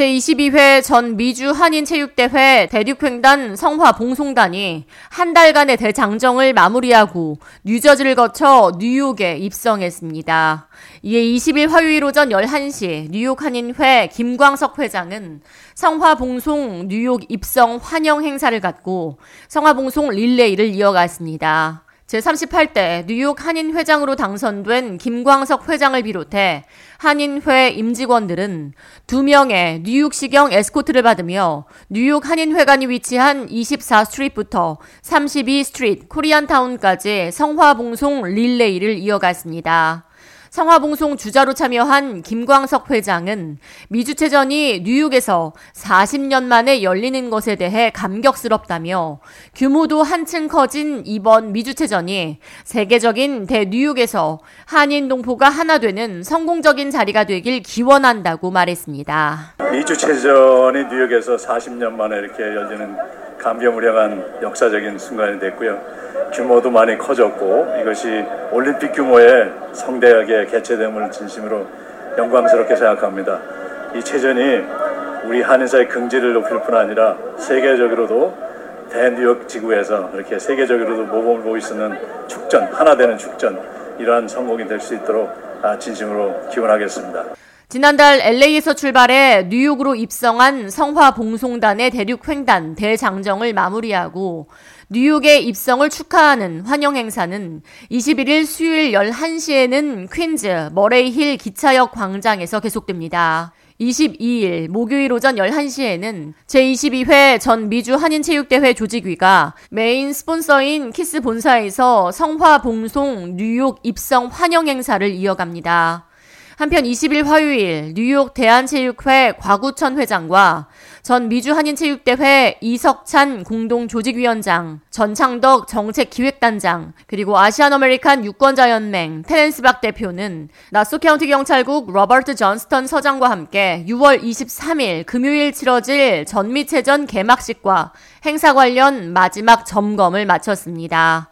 제22회 전 미주 한인체육대회 대륙횡단 성화봉송단이 한 달간의 대장정을 마무리하고 뉴저지를 거쳐 뉴욕에 입성했습니다. 이에 20일 화요일 오전 11시 뉴욕 한인회 김광석 회장은 성화봉송 뉴욕 입성 환영 행사를 갖고 성화봉송 릴레이를 이어갔습니다. 제38대 뉴욕 한인회장으로 당선된 김광석 회장을 비롯해 한인회 임직원들은 두 명의 뉴욕시경 에스코트를 받으며 뉴욕 한인회관이 위치한 24 Street부터 32 Street 코리안타운까지 성화봉송 릴레이를 이어갔습니다. 성화봉송 주자로 참여한 김광석 회장은 미주체전이 뉴욕에서 40년 만에 열리는 것에 대해 감격스럽다며 규모도 한층 커진 이번 미주체전이 세계적인 대뉴욕에서 한인 동포가 하나 되는 성공적인 자리가 되길 기원한다고 말했습니다. 미주체전이 뉴욕에서 40년 만에 이렇게 열리는 감개무량한 역사적인 순간이 됐고요. 규모도 많이 커졌고 이것이 올림픽 규모의 성대하게 개최됨을 진심으로 영광스럽게 생각합니다. 이 체전이 우리 한인사의 긍지를 높일 뿐 아니라 세계적으로도 대뉴욕 지구에서 이렇게 세계적으로도 모범을 보일 수 있는 축전, 하나 되는 축전 이러한 성공이 될 수 있도록 아, 진심으로 기원하겠습니다. 지난달 LA에서 출발해 뉴욕으로 입성한 성화봉송단의 대륙횡단 대장정을 마무리하고 뉴욕의 입성을 축하하는 환영 행사는 21일 수요일 11시에는 퀸즈 머레이힐 기차역 광장에서 계속됩니다. 22일 목요일 오전 11시에는 제22회 전 미주 한인체육대회 조직위가 메인 스폰서인 키스 본사에서 성화 봉송 뉴욕 입성 환영 행사를 이어갑니다. 한편 20일 화요일 뉴욕 대한체육회 곽우천 회장과 전 미주 한인체육대회 이석찬 공동조직위원장, 전창덕 정책기획단장, 그리고 아시안 아메리칸 유권자연맹 테렌스박 대표는 나소 카운티 경찰국 로버트 존스턴 서장과 함께 6월 23일 금요일 치러질 전미체전 개막식과 행사 관련 마지막 점검을 마쳤습니다.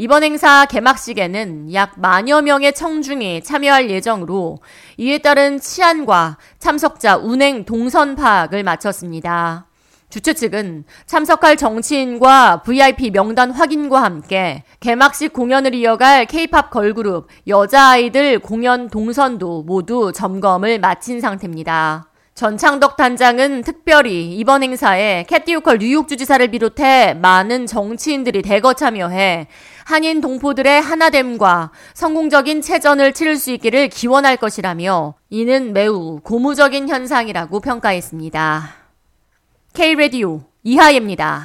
이번 행사 개막식에는 약 만여 명의 청중이 참여할 예정으로 이에 따른 치안과 참석자 운행 동선 파악을 마쳤습니다. 주최 측은 참석할 정치인과 VIP 명단 확인과 함께 개막식 공연을 이어갈 K-팝 걸그룹 여자아이들 공연 동선도 모두 점검을 마친 상태입니다. 전창덕 단장은 특별히 이번 행사에 오컬 뉴욕 주지사를 비롯해 많은 정치인들이 대거 참여해 한인 동포들의 하나됨과 성공적인 체전을 치를 수 있기를 기원할 것이라며 이는 매우 고무적인 현상이라고 평가했습니다. K-Radio 이하예입니다.